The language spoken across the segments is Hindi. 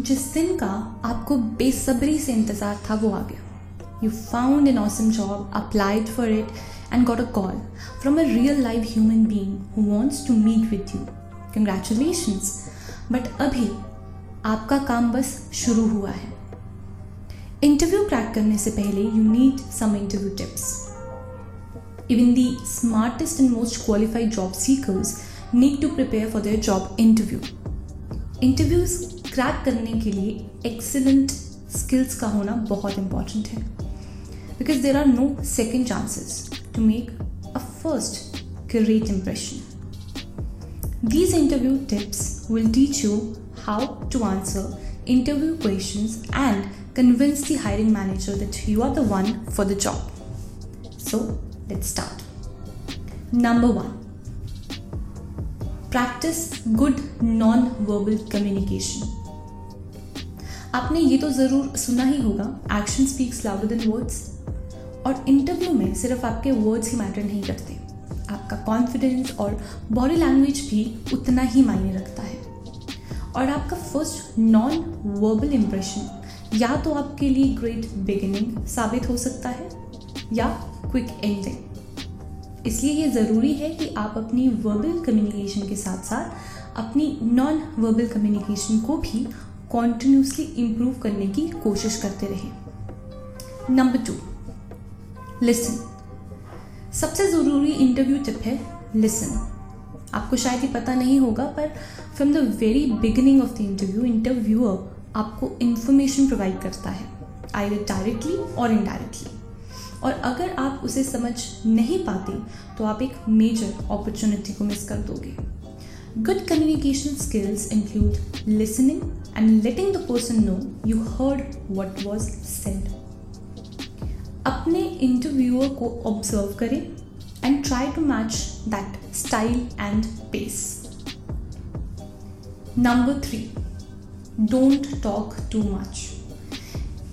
जिस दिन का आपको बेसब्री से इंतज़ार था, वो आ गया। You found an awesome job applied for it and got a call from a real life human being who wants to meet with you congratulations but अभी आपका काम बस शुरू हुआ है। इंटरव्यू क्रैक करने से पहले you need some interview tips even the smartest and most qualified job seekers need to prepare for their job interview interviews crack करने के लिए एक्सीलेंट स्किल्स का होना बहुत इंपॉर्टेंट है। Because there are no second chances to make a first create impression these interview tips will teach you how to answer interview question and convince the hiring manager that you are the one for the job so let start number one practice good non verbal communication आपने ये तो ज़रूर सुना ही होगा action speaks louder than words और इंटरव्यू में सिर्फ़ आपके वर्ड्स ही मैटर नहीं करते। आपका कॉन्फिडेंस और बॉडी लैंग्वेज भी उतना ही मायने रखता है। और आपका फ़र्स्ट नॉन वर्बल इम्प्रेशन या तो आपके लिए ग्रेट बिगिनिंग साबित हो सकता है, या क्विक एंडिंग इसलिए ये ज़रूरी है कि आप अपनी वर्बल कम्युनिकेशन के साथ साथ अपनी नॉन वर्बल कम्युनिकेशन को भी कॉन्टिन्यूसली इम्प्रूव करने की कोशिश करते रहें। नंबर टू लिसन सबसे ज़रूरी इंटरव्यू टिप है लिसन आपको शायद ही पता नहीं होगा, पर from the very beginning of the interview interviewer आपको इन्फॉर्मेशन प्रोवाइड करता है आई डायरेक्टली और इनडायरेक्टली और अगर आप उसे समझ नहीं पाते तो आप एक मेजर अपॉर्चुनिटी को मिस कर दोगे। Good communication skills include listening and letting the person know you heard what was said अपने इंटरव्यूअर को ऑब्ज़र्व करें and try to match that style and pace number three don't talk too much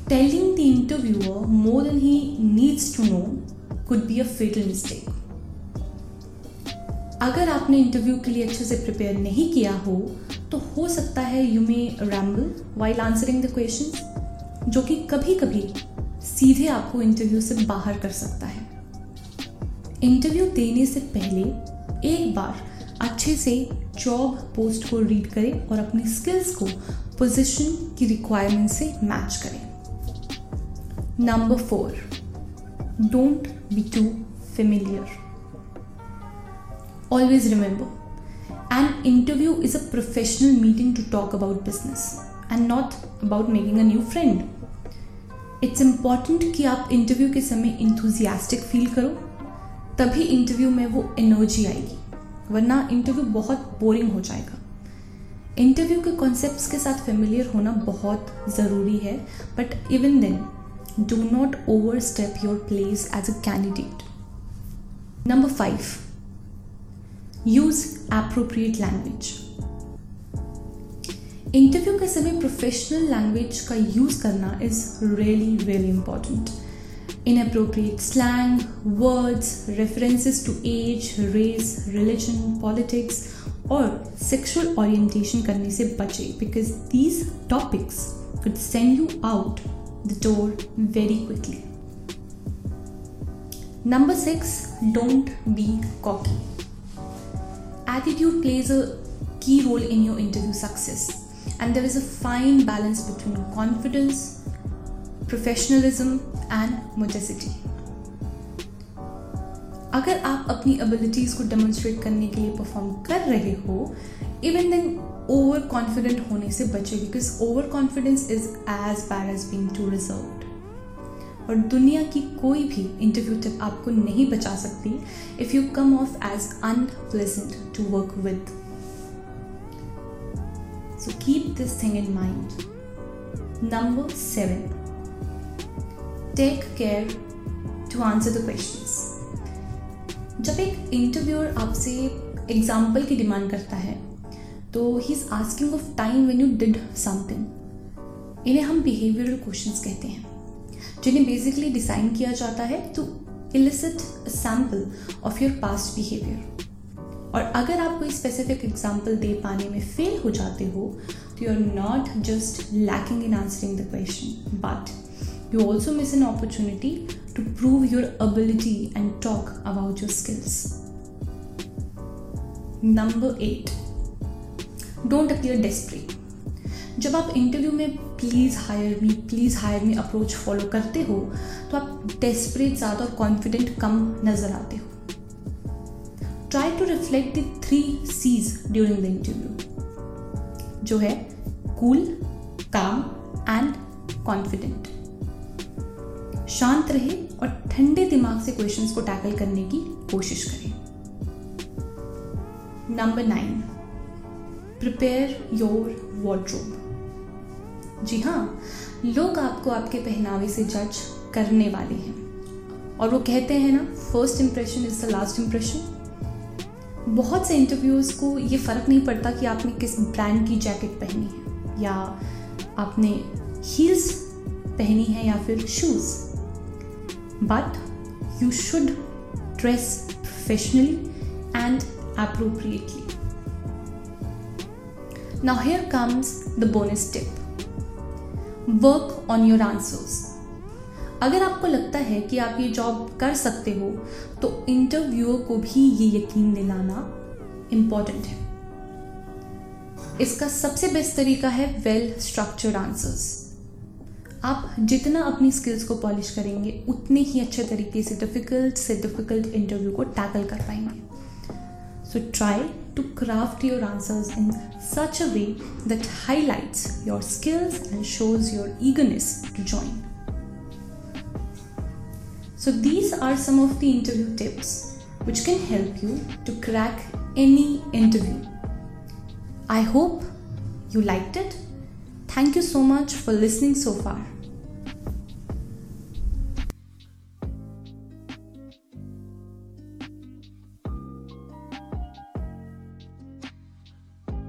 telling the interviewer more than he needs to know could be a fatal mistake. अगर आपने इंटरव्यू के लिए अच्छे से प्रिपेयर नहीं किया हो तो हो सकता है you may ramble while answering the question जो कि कभी कभी सीधे आपको इंटरव्यू से बाहर कर सकता है इंटरव्यू देने से पहले एक बार अच्छे से जॉब पोस्ट को रीड करें और अपनी स्किल्स को पोजीशन की रिक्वायरमेंट से मैच करें Number 4. Don't be too familiar. Always remember, an interview is a professional meeting to talk about business and not about making a new friend. It's important कि आप इंटरव्यू के समय इंथुजियास्टिक फील करो तभी इंटरव्यू में वो एनर्जी आएगी वरना इंटरव्यू बहुत बोरिंग हो जाएगा इंटरव्यू के कॉन्सेप्ट्स के साथ फेमिलियर होना बहुत ज़रूरी है but even then do not overstep your place as a candidate. Number 5. Use appropriate language. Interview के समय प्रोफेशनल लैंग्वेज का यूज़ करना is really really important inappropriate slang, words, references to age, race, religion, politics, or sexual orientation करने से बचे because these topics could send you out the door very quickly. Number six, don't be cocky. Attitude plays a key role in your interview success, and there is a fine balance between confidence, professionalism, and modesty. अगर आप अपनी एबिलिटीज़ को डेमोन्स्ट्रेट करने के लिए परफॉर्म कर रहे हो इवन देन ओवर कॉन्फिडेंट होने से बचे because over confidence is as bad as being too reserve और दुनिया की कोई भी इंटरव्यू टिप आपको नहीं बचा सकती if you come off as unpleasant to work with so keep this thing in mind number seven take care to answer the questions जब एक इंटरव्यूअर आपसे एग्ज़ाम्पल की डिमांड करता है तो he is asking of time when you did something इन्हें हम बिहेवियरल क्वेश्चंस कहते हैं। जिन्हें बेसिकली डिज़ाइन किया जाता है to elicit sample of your past behaviour और अगर आप कोई स्पेसिफिक एग्ज़ाम्पल दे पाने में फेल हो जाते हो तो you are not just lacking in answering the question but you also miss an opportunity to prove your ability and talk about your skills number eight don't appear desperate जब आप इंटरव्यू में please hire me please hire me approach follow करते हो तो आप डेस्परेट ज़्यादा और कॉन्फिडेंट कम नज़र आते हो। Try to reflect the three Cs during the interview जो है कूल काम एंड कॉन्फिडेंट शांत रहे और ठंडे दिमाग से क्वेश्चंस को टैकल करने की कोशिश करें। Number nine prepare your wardrobe जी हाँ लोग आपको आपके पहनावे से जज करने वाले हैं। और वो कहते हैं ना first impression is the last impression बहुत से इंटरव्यूज़ को ये फ़र्क नहीं पड़ता कि आपने किस ब्रांड की जैकेट पहनी है या आपने हील्स पहनी है या फिर shoes but you should dress professionally and appropriately. Now, here comes the bonus tip work on your answers अगर आपको लगता है कि आप ये जॉब कर सकते हो तो इंटरव्यूअर को भी ये यकीन दिलाना इंपॉर्टेंट है। इसका सबसे बेस्ट तरीका है वेल स्ट्रक्चर्ड आंसर्स आप जितना अपनी स्किल्स को पॉलिश करेंगे, उतने ही अच्छे तरीके से डिफ़िकल्ट से डिफ़िकल्ट इंटरव्यू को टैकल कर पाएँगे। So try to craft your answers in such a way that highlights your skills and shows your eagerness to join. So, these are some of the interview tips which can help you to crack any interview. I hope you liked it. Thank you so much for listening so far.